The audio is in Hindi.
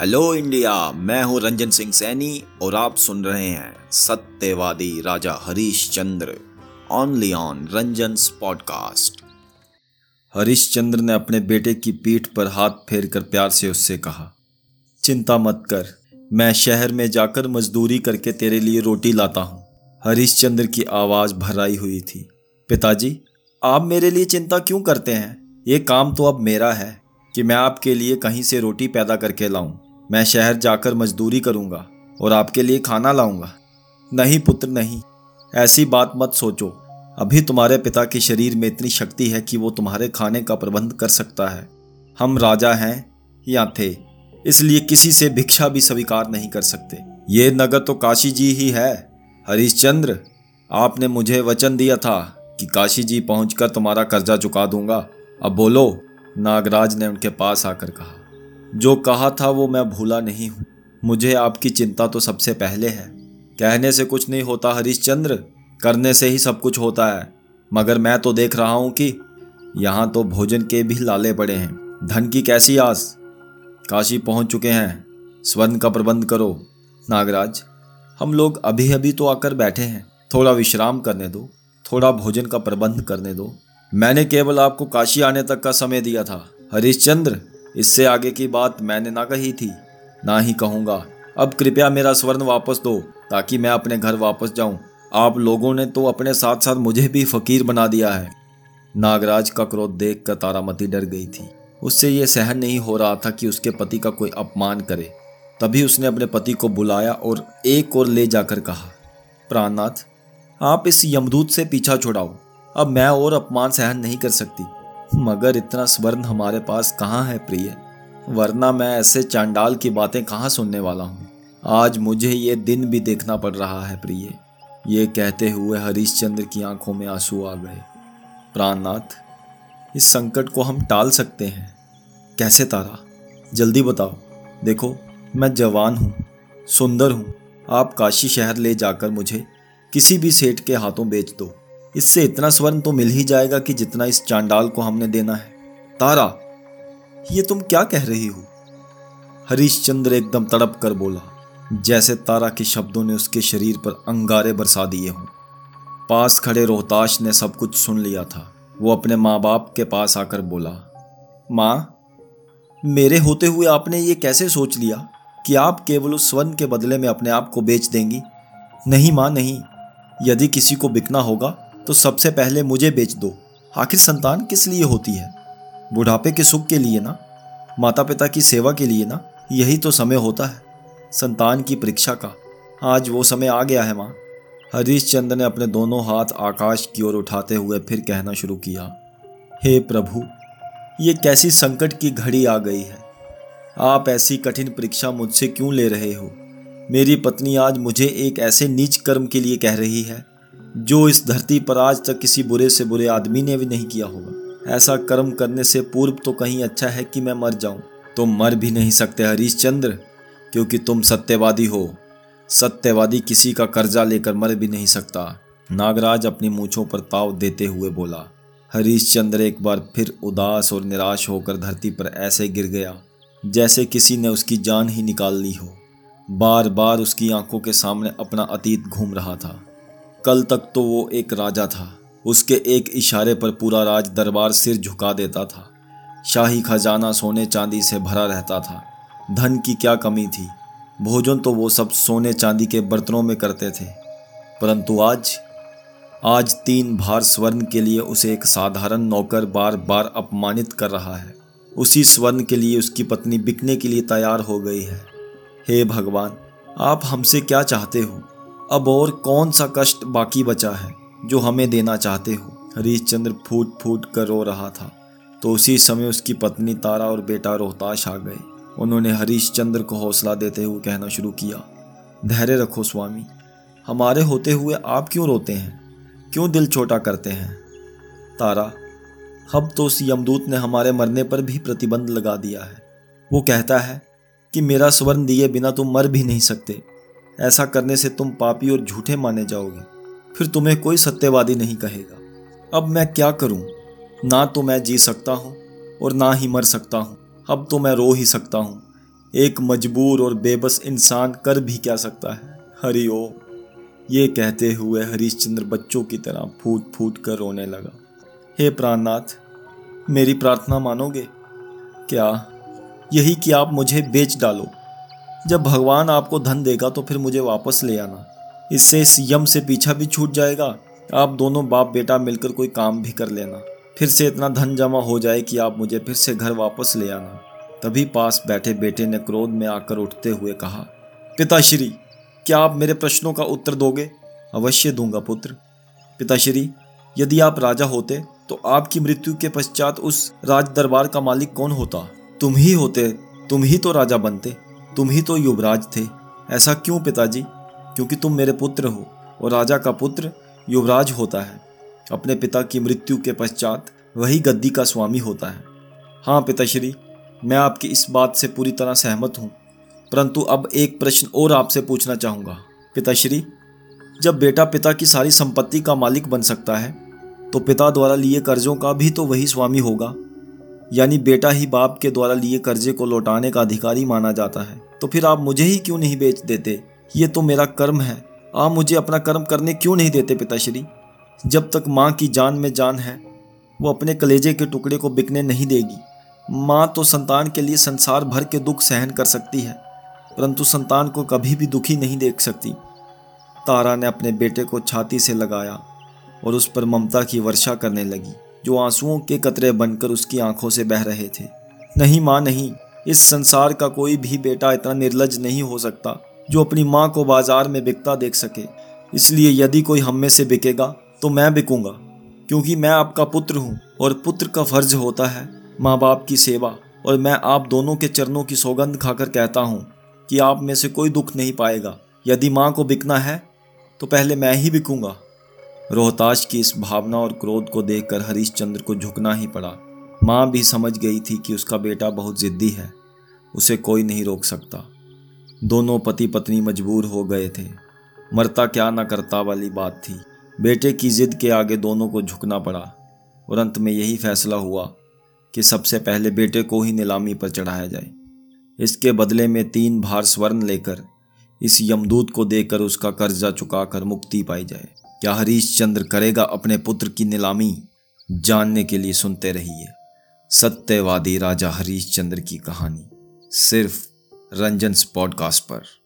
हेलो इंडिया, मैं हूँ रंजन सिंह सैनी और आप सुन रहे हैं सत्यवादी राजा Harishchandra only on Ranjan podcast Harishchandra ने अपने बेटे की पीठ पर हाथ फेर कर प्यार से उससे कहा, चिंता मत कर, मैं शहर में जाकर मजदूरी करके तेरे लिए रोटी लाता हूँ। हरीश चंद्र की आवाज़ भराई हुई थी, पिताजी, आप मेरे लिए चिंता क्यों करते हैं? ये काम तो अब मेरा है। कि मैं आपके लिए कहीं से रोटी पैदा करके लाऊं। मैं शहर जाकर मजदूरी करूँगा और आपके लिए खाना लाऊँगा। नहीं पुत्र, नहीं। ऐसी बात मत सोचो। अभी तुम्हारे पिता के शरीर में इतनी शक्ति है कि वो तुम्हारे खाने का प्रबंध कर सकता है। हम राजा हैं, या थे। इसलिए किसी से भिक्षा भी स्वीकार नहीं कर सकते। ये नगर तो काशी जी ही है। हरिश्चंद्र, आपने मुझे वचन दिया था कि काशी जी पहुंचकर तुम्हारा कर्जा चुका दूँगा। अब बोलो नागराज ने उनके पास आकर कहा, जो कहा था वो मैं भूला नहीं हूँ। मुझे आपकी चिंता तो सबसे पहले है। कहने से कुछ नहीं होता हरिश्चंद्र, करने से ही सब कुछ होता है। मगर मैं तो देख रहा हूँ कि यहाँ तो भोजन के भी लाले पड़े हैं। धन की कैसी आस? काशी पहुँच चुके हैं। स्वर्ण का प्रबंध करो। नागराज, हम लोग अभी अभी तो आकर बैठे हैं। थोड़ा विश्राम करने दो। थोड़ा भोजन का प्रबंध करने दो। मैंने केवल आपको काशी आने तक का समय दिया था। हरिश्चंद्र, इससे आगे की बात मैंने ना कही थी, ना ही कहूँगा। अब कृपया मेरा स्वर्ण वापस दो, ताकि मैं अपने घर वापस जाऊँ। आप लोगों ने तो अपने साथ साथ मुझे भी फकीर बना दिया है। नागराज का क्रोध देख कर तारामती डर गई थी। उससे यह सहन नहीं हो रहा था कि उसके पति का कोई अपमान करे। तभी उसने अपने पति को बुलाया और एक और ले जाकर कहा, प्राणनाथ, आप इस यमदूत से पीछा छुड़ाओ। अब मैं और अपमान सहन नहीं कर सकती। मगर इतना स्वर्ण हमारे पास कहाँ है प्रिय? वरना मैं ऐसे चांडाल की बातें कहाँ सुनने वाला हूँ? आज मुझे ये दिन भी देखना पड़ रहा है प्रिय। ये कहते हुए हरिश्चंद्र की आँखों में आँसू आ गए। प्राणनाथ, इस संकट को हम टाल सकते हैं। कैसे तारा? जल्दी बताओ। देखो, मैं जवान हूँ, सुंदर हूँ। आप काशी शहर ले जाकर मुझे किसी भी सेठ के हाथों बेच दो। इससे इतना स्वर्ण तो मिल ही जाएगा कि जितना इस चांडाल को हमने देना है। तारा, ये तुम क्या कह रही हो? हरीशचंद्र एकदम तड़प कर बोला, जैसे तारा के शब्दों ने उसके शरीर पर अंगारे बरसा दिए हों। पास खड़े रोहताश ने सब कुछ सुन लिया था। वो अपने माँ बाप के पास आकर बोला, माँ, मेरे होते हुए आपने ये कैसे सोच लिया कि आप केवल उस स्वर्ण के बदले में अपने आप को बेच देंगी? नहीं माँ, नहीं, यदि किसी को बिकना होगा तो सबसे पहले मुझे बेच दो। आखिर संतान किस लिए होती है? बुढ़ापे के सुख के लिए ना? माता पिता की सेवा के लिए ना? यही तो समय होता है। संतान की परीक्षा का। आज वो समय आ गया है माँ। हरीश चंद्र ने अपने दोनों हाथ आकाश की ओर उठाते हुए फिर कहना शुरू किया, हे प्रभु, ये कैसी संकट की घड़ी आ गई है। आप ऐसी कठिन परीक्षा मुझसे क्यों ले रहे हो? मेरी पत्नी आज मुझे एक ऐसे नीच कर्म के लिए कह रही है। जो इस धरती पर आज तक किसी बुरे से बुरे आदमी ने भी नहीं किया होगा। ऐसा कर्म करने से पूर्व तो कहीं अच्छा है कि मैं मर जाऊँ। तुम मर भी नहीं सकते हरीश चंद्र क्योंकि तुम सत्यवादी हो। सत्यवादी किसी का कर्जा लेकर मर भी नहीं सकता। नागराज अपनी मूछों पर ताव देते हुए बोला हरीश चंद्र एक बार फिर उदास और निराश होकर धरती पर ऐसे गिर गया, जैसे किसी ने उसकी जान ही निकाल ली हो। बार बार उसकी आँखों के सामने अपना अतीत घूम रहा था। कल तक तो वो एक राजा था। उसके एक इशारे पर पूरा राज दरबार सिर झुका देता था। शाही खजाना सोने चांदी से भरा रहता था। धन की क्या कमी थी? भोजन तो वो सब सोने चांदी के बर्तनों में करते थे। परंतु आज? आज तीन भार स्वर्ण के लिए उसे एक साधारण नौकर बार बार अपमानित कर रहा है। उसी स्वर्ण के लिए उसकी पत्नी बिकने के लिए तैयार हो गई है। हे भगवान, आप हमसे क्या चाहते हो? अब और कौन सा कष्ट बाकी बचा है, जो हमें देना चाहते हो? हरीश चंद्र फूट फूट कर रो रहा था। तो उसी समय उसकी पत्नी तारा और बेटा रोहताश आ गए। उन्होंने हरीश चंद्र को हौसला देते हुए कहना शुरू किया, धैर्य रखो स्वामी। हमारे होते हुए आप क्यों रोते हैं? क्यों दिल छोटा करते हैं? तारा, अब तो उस यमदूत ने हमारे मरने पर भी प्रतिबंध लगा दिया है। वो कहता है कि मेरा स्वर्ण दिए बिना तुम मर भी नहीं सकते। ऐसा करने से तुम पापी और झूठे माने जाओगे। फिर तुम्हें कोई सत्यवादी नहीं कहेगा। अब मैं क्या करूँ? ना तो मैं जी सकता हूँ और ना ही मर सकता हूँ। अब तो मैं रो ही सकता हूँ। एक मजबूर और बेबस इंसान कर भी क्या सकता है? हरि ओम ये कहते हुए हरीशचंद्र बच्चों की तरह फूट फूट कर रोने लगा। हे प्राणनाथ, मेरी प्रार्थना मानोगे? क्या? यही कि आप मुझे बेच डालो। जब भगवान आपको धन देगा तो फिर मुझे वापस ले आना। इससे इस यम से पीछा भी छूट जाएगा। आप दोनों बाप बेटा मिलकर कोई काम भी कर लेना। फिर से इतना धन जमा हो जाए कि आप मुझे फिर से घर वापस ले आना। तभी पास बैठे बेटे ने क्रोध में आकर उठते हुए कहा, पिताश्री, क्या आप मेरे प्रश्नों का उत्तर दोगे? अवश्य दूँगा पुत्र। पिताश्री, यदि आप राजा होते तो आपकी मृत्यु के पश्चात उस राज दरबार का मालिक कौन होता? तुम ही होते, तुम ही तो राजा बनते। तुम ही तो युवराज थे। ऐसा क्यों पिताजी? क्योंकि तुम मेरे पुत्र हो और राजा का पुत्र युवराज होता है। अपने पिता की मृत्यु के पश्चात वही गद्दी का स्वामी होता है। हाँ पिताश्री, मैं आपकी इस बात से पूरी तरह सहमत हूँ, परंतु अब एक प्रश्न और आपसे पूछना चाहूँगा। पिताश्री, जब बेटा पिता की सारी संपत्ति का मालिक बन सकता है तो पिता द्वारा लिए कर्जों का भी तो वही स्वामी होगा। यानी बेटा ही बाप के द्वारा लिए कर्जे को लौटाने का अधिकारी माना जाता है। तो फिर आप मुझे ही क्यों नहीं बेच देते? ये तो मेरा कर्म है। आप मुझे अपना कर्म करने क्यों नहीं देते पिताश्री? जब तक माँ की जान में जान है, वो अपने कलेजे के टुकड़े को बिकने नहीं देगी। माँ तो संतान के लिए संसार भर के दुख सहन कर सकती है, परंतु संतान को कभी भी दुखी नहीं देख सकती। तारा ने अपने बेटे को छाती से लगाया और उस पर ममता की वर्षा करने लगी। जो आंसुओं के कतरे बनकर उसकी आँखों से बह रहे थे। नहीं माँ, नहीं, इस संसार का कोई भी बेटा इतना निर्लज नहीं हो सकता, जो अपनी माँ को बाज़ार में बिकता देख सके। इसलिए यदि कोई हम में से बिकेगा तो मैं बिकूँगा, क्योंकि मैं आपका पुत्र हूँ और पुत्र का फ़र्ज़ होता है माँ बाप की सेवा, और मैं आप दोनों के चरणों की सौगंध खाकर कहता हूँ कि आप में से कोई दुख नहीं पाएगा। यदि माँ को बिकना है तो पहले मैं ही बिकूँगा। रोहताश की इस भावना और क्रोध को देखकर हरीशचंद्र को झुकना ही पड़ा। माँ भी समझ गई थी कि उसका बेटा बहुत जिद्दी है, उसे कोई नहीं रोक सकता। दोनों पति पत्नी मजबूर हो गए थे। मरता क्या ना करता वाली बात थी। बेटे की जिद के आगे दोनों को झुकना पड़ा और अंत में यही फैसला हुआ कि सबसे पहले बेटे को ही नीलामी पर चढ़ाया जाए। इसके बदले में तीन भार स्वर्ण लेकर इस यमदूत को देकर उसका कर्जा चुकाकर मुक्ति पाई जाए। क्या हरीश चंद्र करेगा अपने पुत्र की नीलामी, जानने के लिए सुनते रहिए। सत्यवादी राजा हरीश चंद्र की कहानी, सिर्फ़ रंजन पॉडकास्ट पर।